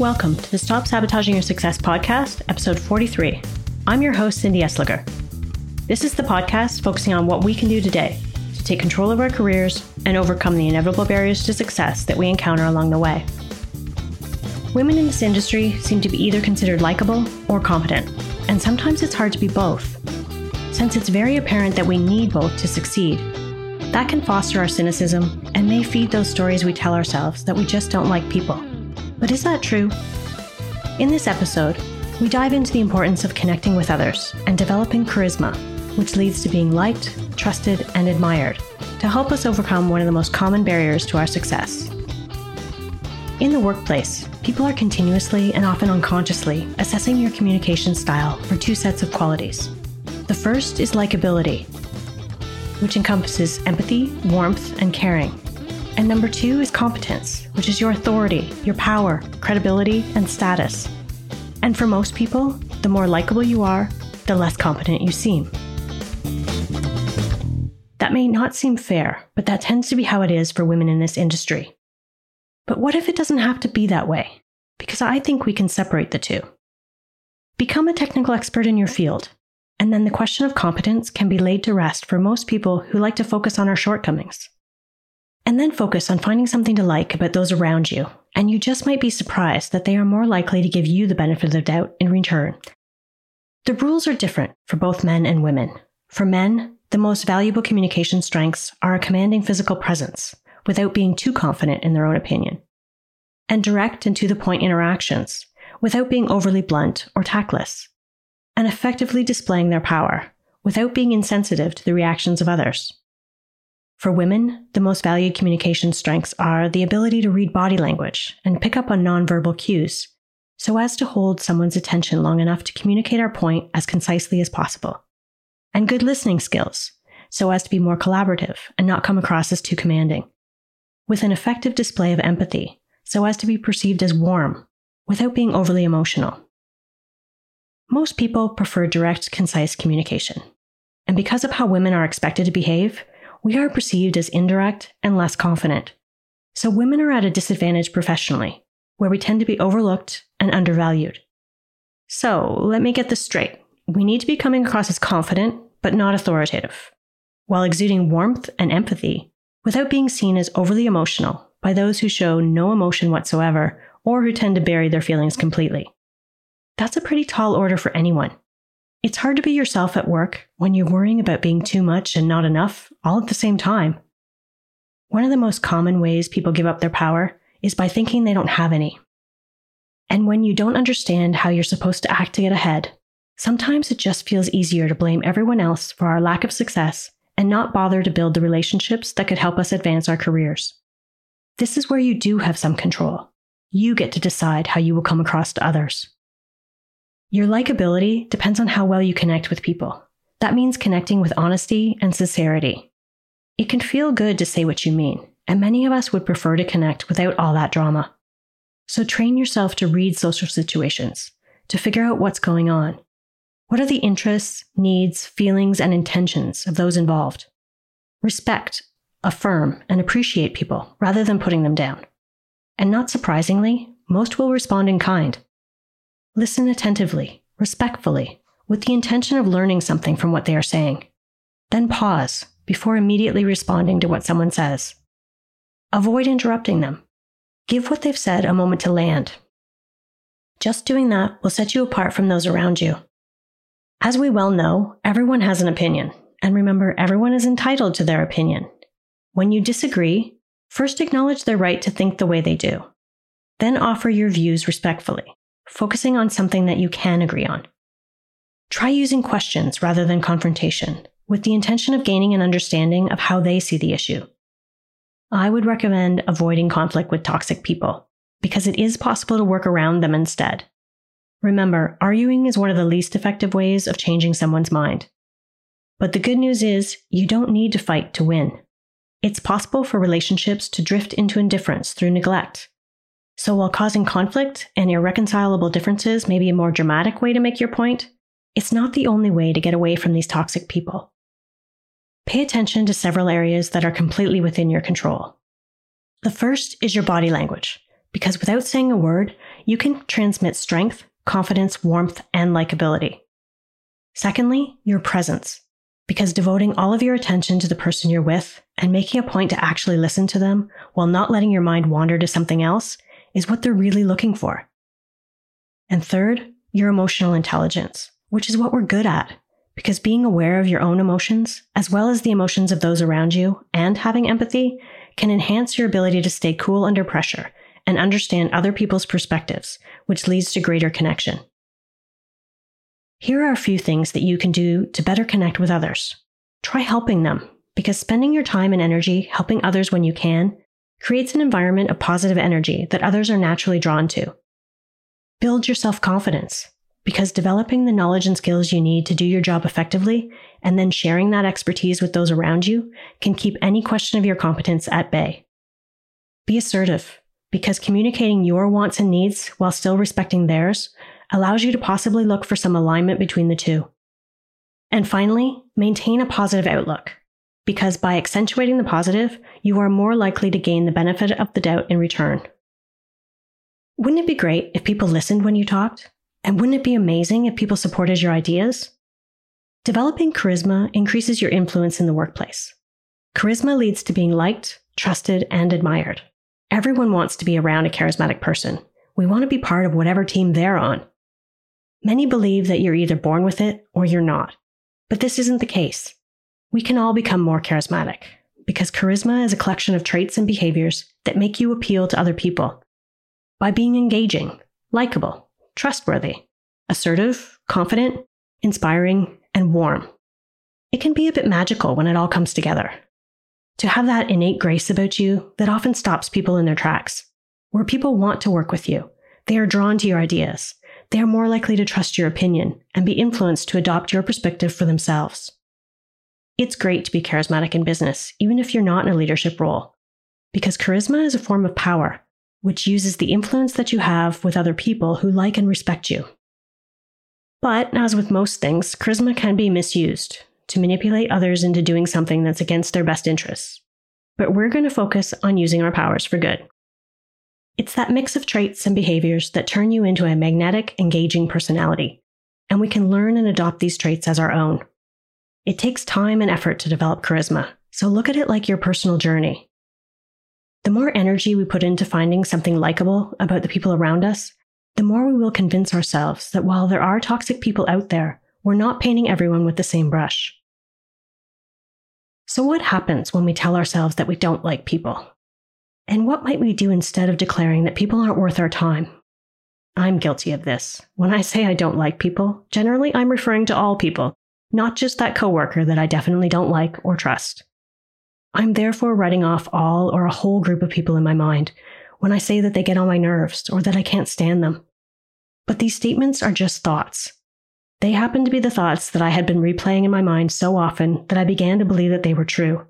Welcome to the Stop Sabotaging Your Success podcast, episode 43. I'm your host, Cindy Esliger. This is the podcast focusing on what we can do today to take control of our careers and overcome the inevitable barriers to success that we encounter along the way. Women in this industry seem to be either considered likable or competent, and sometimes it's hard to be both. Since it's very apparent that we need both to succeed, that can foster our cynicism and may feed those stories we tell ourselves that we just don't like people. But is that true? In this episode, we dive into the importance of connecting with others and developing charisma, which leads to being liked, trusted, and admired to help us overcome one of the most common barriers to our success. In the workplace, people are continuously and often unconsciously assessing your communication style for two sets of qualities. The first is likability, which encompasses empathy, warmth, and caring. And number two is competence, which is your authority, your power, credibility, and status. And for most people, the more likable you are, the less competent you seem. That may not seem fair, but that tends to be how it is for women in this industry. But what if it doesn't have to be that way? Because I think we can separate the two. Become a technical expert in your field, and then the question of competence can be laid to rest for most people who like to focus on our shortcomings. And then focus on finding something to like about those around you, and you just might be surprised that they are more likely to give you the benefit of the doubt in return. The rules are different for both men and women. For men, the most valuable communication strengths are a commanding physical presence, without being too confident in their own opinion, and direct and to the point interactions, without being overly blunt or tactless, and effectively displaying their power, without being insensitive to the reactions of others. For women, the most valued communication strengths are the ability to read body language and pick up on nonverbal cues so as to hold someone's attention long enough to communicate our point as concisely as possible, and good listening skills so as to be more collaborative and not come across as too commanding, with an effective display of empathy so as to be perceived as warm without being overly emotional. Most people prefer direct, concise communication. And because of how women are expected to behave, we are perceived as indirect and less confident. So women are at a disadvantage professionally, where we tend to be overlooked and undervalued. So let me get this straight. We need to be coming across as confident, but not authoritative, while exuding warmth and empathy without being seen as overly emotional by those who show no emotion whatsoever or who tend to bury their feelings completely. That's a pretty tall order for anyone, it's hard to be yourself at work when you're worrying about being too much and not enough all at the same time. One of the most common ways people give up their power is by thinking they don't have any. And when you don't understand how you're supposed to act to get ahead, sometimes it just feels easier to blame everyone else for our lack of success and not bother to build the relationships that could help us advance our careers. This is where you do have some control. You get to decide how you will come across to others. Your likability depends on how well you connect with people. That means connecting with honesty and sincerity. It can feel good to say what you mean, and many of us would prefer to connect without all that drama. So train yourself to read social situations, to figure out what's going on. What are the interests, needs, feelings, and intentions of those involved? Respect, affirm, and appreciate people rather than putting them down. And not surprisingly, most will respond in kind. Listen attentively, respectfully, with the intention of learning something from what they are saying. Then pause before immediately responding to what someone says. Avoid interrupting them. Give what they've said a moment to land. Just doing that will set you apart from those around you. As we well know, everyone has an opinion, and remember, everyone is entitled to their opinion. When you disagree, first acknowledge their right to think the way they do. Then offer your views respectfully focusing on something that you can agree on. Try using questions rather than confrontation, with the intention of gaining an understanding of how they see the issue. I would recommend avoiding conflict with toxic people, because it is possible to work around them instead. Remember, arguing is one of the least effective ways of changing someone's mind. But the good news is, you don't need to fight to win. It's possible for relationships to drift into indifference through neglect, so while causing conflict and irreconcilable differences may be a more dramatic way to make your point, it's not the only way to get away from these toxic people. Pay attention to several areas that are completely within your control. The first is your body language, because without saying a word, you can transmit strength, confidence, warmth, and likability. Secondly, your presence, because devoting all of your attention to the person you're with and making a point to actually listen to them while not letting your mind wander to something else is what they're really looking for. And third, your emotional intelligence, which is what we're good at, because being aware of your own emotions, as well as the emotions of those around you, and having empathy, can enhance your ability to stay cool under pressure and understand other people's perspectives, which leads to greater connection. Here are a few things that you can do to better connect with others. Try helping them, because spending your time and energy helping others when you can creates an environment of positive energy that others are naturally drawn to. Build your self confidence because developing the knowledge and skills you need to do your job effectively and then sharing that expertise with those around you can keep any question of your competence at bay. Be assertive because communicating your wants and needs while still respecting theirs allows you to possibly look for some alignment between the two. And finally, maintain a positive outlook because by accentuating the positive, you are more likely to gain the benefit of the doubt in return. Wouldn't it be great if people listened when you talked? And wouldn't it be amazing if people supported your ideas? Developing charisma increases your influence in the workplace. Charisma leads to being liked, trusted, and admired. Everyone wants to be around a charismatic person. We want to be part of whatever team they're on. Many believe that you're either born with it or you're not. But this isn't the case. We can all become more charismatic because charisma is a collection of traits and behaviors that make you appeal to other people by being engaging, likable, trustworthy, assertive, confident, inspiring, and warm. It can be a bit magical when it all comes together. To have that innate grace about you that often stops people in their tracks, where people want to work with you, they are drawn to your ideas, they are more likely to trust your opinion and be influenced to adopt your perspective for themselves. It's great to be charismatic in business, even if you're not in a leadership role, because charisma is a form of power which uses the influence that you have with other people who like and respect you. But, as with most things, charisma can be misused to manipulate others into doing something that's against their best interests. But we're going to focus on using our powers for good. It's that mix of traits and behaviors that turn you into a magnetic, engaging personality, and we can learn and adopt these traits as our own. It takes time and effort to develop charisma, so look at it like your personal journey the more energy we put into finding something likable about the people around us, the more we will convince ourselves that while there are toxic people out there, we're not painting everyone with the same brush. So, what happens when we tell ourselves that we don't like people? And what might we do instead of declaring that people aren't worth our time? I'm guilty of this. When I say I don't like people, generally I'm referring to all people, not just that coworker that I definitely don't like or trust. I'm therefore writing off all or a whole group of people in my mind when I say that they get on my nerves or that I can't stand them. But these statements are just thoughts. They happen to be the thoughts that I had been replaying in my mind so often that I began to believe that they were true.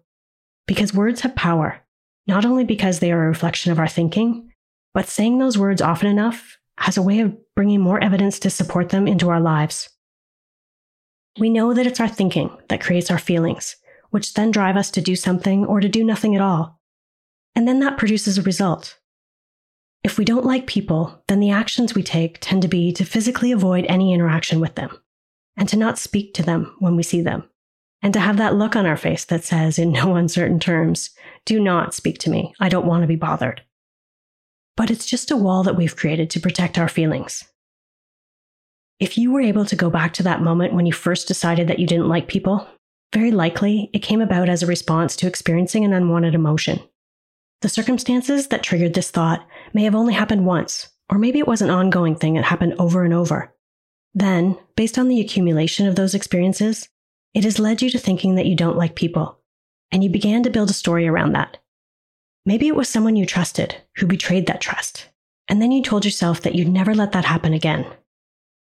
Because words have power, not only because they are a reflection of our thinking, but saying those words often enough has a way of bringing more evidence to support them into our lives. We know that it's our thinking that creates our feelings, which then drive us to do something or to do nothing at all. And then that produces a result. If we don't like people, then the actions we take tend to be to physically avoid any interaction with them and to not speak to them when we see them, and to have that look on our face that says, in no uncertain terms, do not speak to me. I don't want to be bothered. But it's just a wall that we've created to protect our feelings. If you were able to go back to that moment when you first decided that you didn't like people very likely, it came about as a response to experiencing an unwanted emotion. The circumstances that triggered this thought may have only happened once, or maybe it was an ongoing thing that happened over and over. Then, based on the accumulation of those experiences, it has led you to thinking that you don't like people, and you began to build a story around that. Maybe it was someone you trusted who betrayed that trust, and then you told yourself that you'd never let that happen again.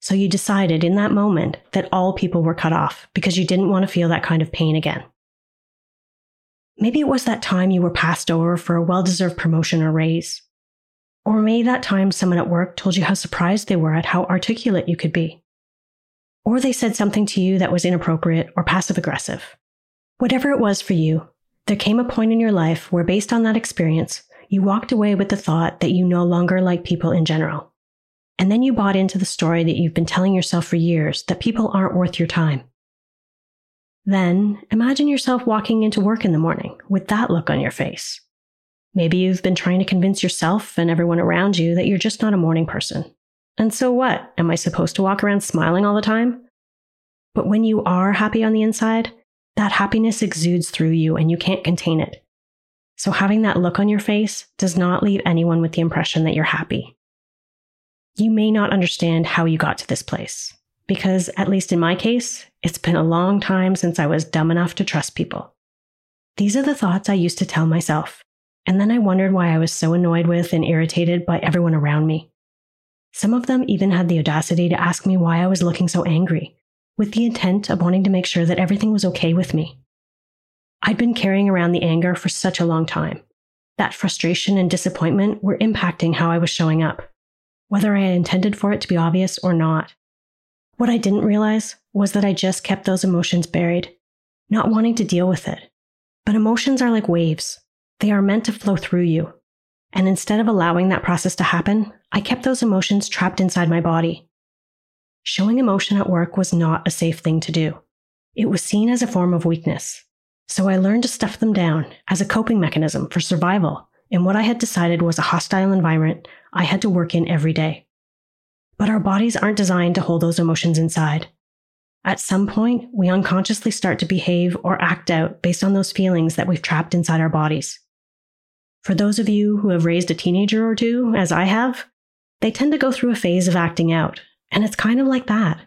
So you decided in that moment that all people were cut off because you didn't want to feel that kind of pain again. Maybe it was that time you were passed over for a well deserved promotion or raise. Or maybe that time someone at work told you how surprised they were at how articulate you could be. Or they said something to you that was inappropriate or passive aggressive. Whatever it was for you, there came a point in your life where, based on that experience, you walked away with the thought that you no longer like people in general And then you bought into the story that you've been telling yourself for years that people aren't worth your time. Then imagine yourself walking into work in the morning with that look on your face. Maybe you've been trying to convince yourself and everyone around you that you're just not a morning person. And so what? Am I supposed to walk around smiling all the time? But when you are happy on the inside, that happiness exudes through you and you can't contain it. So having that look on your face does not leave anyone with the impression that you're happy. You may not understand how you got to this place, because at least in my case, it's been a long time since I was dumb enough to trust people. These are the thoughts I used to tell myself, and then I wondered why I was so annoyed with and irritated by everyone around me. Some of them even had the audacity to ask me why I was looking so angry with the intent of wanting to make sure that everything was okay with me. I'd been carrying around the anger for such a long time. That frustration and disappointment were impacting how I was showing up, whether I had intended for it to be obvious or not. What I didn't realize was that I just kept those emotions buried, not wanting to deal with it. But emotions are like waves, they are meant to flow through you. And instead of allowing that process to happen, I kept those emotions trapped inside my body, Showing emotion at work was not a safe thing to do. It was seen as a form of weakness. So I learned to stuff them down as a coping mechanism for survival in what I had decided was a hostile environment I had to work in every day. But our bodies aren't designed to hold those emotions inside. At some point, we unconsciously start to behave or act out based on those feelings that we've trapped inside our bodies. For those of you who have raised a teenager or two, as I have, they tend to go through a phase of acting out and it's kind of like that.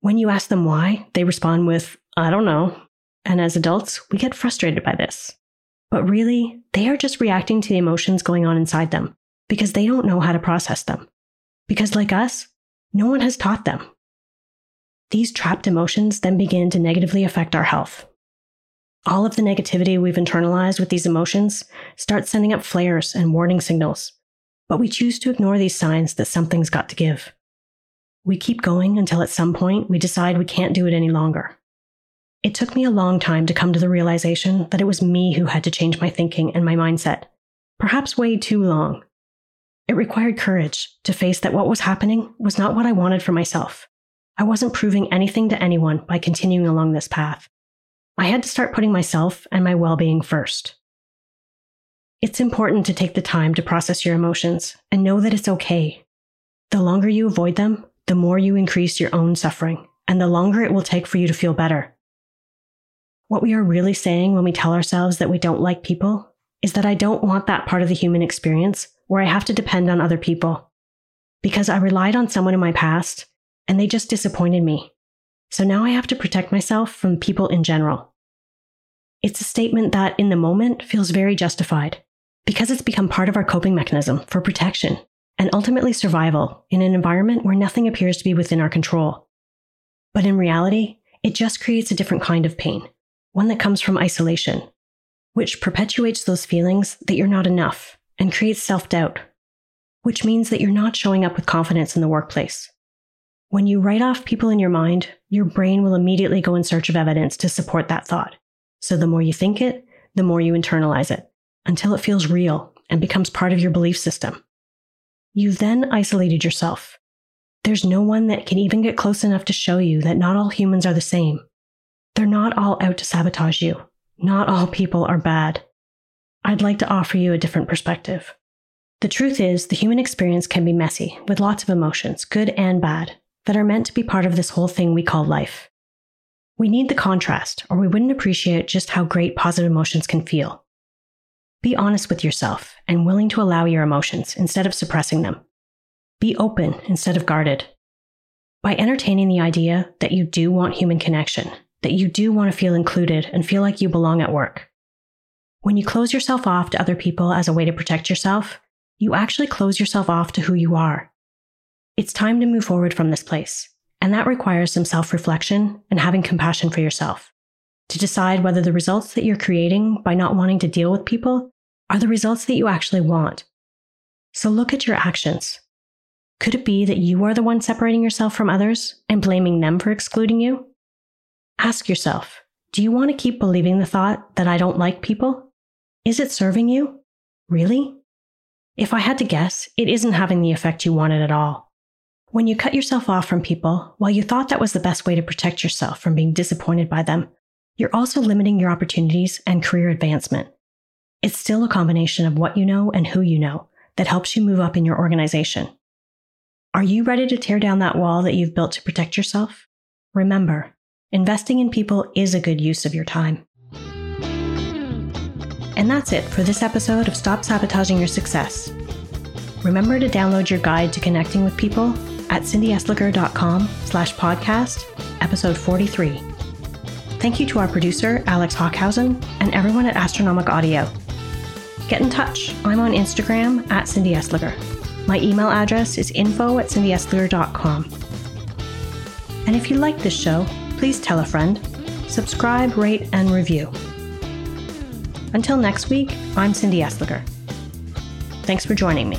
When you ask them why, they respond with, I don't know. And as adults, we get frustrated by this. But really, they are just reacting to the emotions going on inside them because they don't know how to process them. Because, like us, no one has taught them. These trapped emotions then begin to negatively affect our health. All of the negativity we've internalized with these emotions starts sending up flares and warning signals, but we choose to ignore these signs that something's got to give. We keep going until at some point we decide we can't do it any longer. It took me a long time to come to the realization that it was me who had to change my thinking and my mindset, perhaps way too long. It required courage to face that what was happening was not what I wanted for myself. I wasn't proving anything to anyone by continuing along this path. I had to start putting myself and my well being first. It's important to take the time to process your emotions and know that it's okay. The longer you avoid them, the more you increase your own suffering and the longer it will take for you to feel better. What we are really saying when we tell ourselves that we don't like people is that I don't want that part of the human experience where I have to depend on other people. Because I relied on someone in my past and they just disappointed me. So now I have to protect myself from people in general. It's a statement that, in the moment, feels very justified because it's become part of our coping mechanism for protection and ultimately survival in an environment where nothing appears to be within our control. But in reality, it just creates a different kind of pain, one that comes from isolation, which perpetuates those feelings that you're not enough and creates self doubt, which means that you're not showing up with confidence in the workplace. When you write off people in your mind, your brain will immediately go in search of evidence to support that thought. So the more you think it, the more you internalize it until it feels real and becomes part of your belief system. You've then isolated yourself. There's no one that can even get close enough to show you that not all humans are the same. They're not all out to sabotage you. Not all people are bad. I'd like to offer you a different perspective. The truth is, the human experience can be messy, with lots of emotions, good and bad, that are meant to be part of this whole thing we call life. We need the contrast, or we wouldn't appreciate just how great positive emotions can feel. Be honest with yourself and willing to allow your emotions instead of suppressing them. Be open instead of guarded. By entertaining the idea that you do want human connection, that you do want to feel included and feel like you belong at work. When you close yourself off to other people as a way to protect yourself, you actually close yourself off to who you are. It's time to move forward from this place, and that requires some self reflection and having compassion for yourself to decide whether the results that you're creating by not wanting to deal with people are the results that you actually want. So look at your actions. Could it be that you are the one separating yourself from others and blaming them for excluding you? Ask yourself do you want to keep believing the thought that I don't like people? Is it serving you? Really? If I had to guess, it isn't having the effect you wanted at all. When you cut yourself off from people, while you thought that was the best way to protect yourself from being disappointed by them, you're also limiting your opportunities and career advancement. It's still a combination of what you know and who you know that helps you move up in your organization. Are you ready to tear down that wall that you've built to protect yourself? Remember, investing in people is a good use of your time. And that's it for this episode of Stop Sabotaging Your Success. Remember to download your guide to connecting with people at cindyesliger.com slash podcast, episode 43. Thank you to our producer, Alex Hockhausen, and everyone at Astronomic Audio. Get in touch. I'm on Instagram at Cindy Esliger. My email address is info at cindyesliger.com. And if you like this show, please tell a friend, subscribe, rate, and review. Until next week, I'm Cindy Esliger. Thanks for joining me.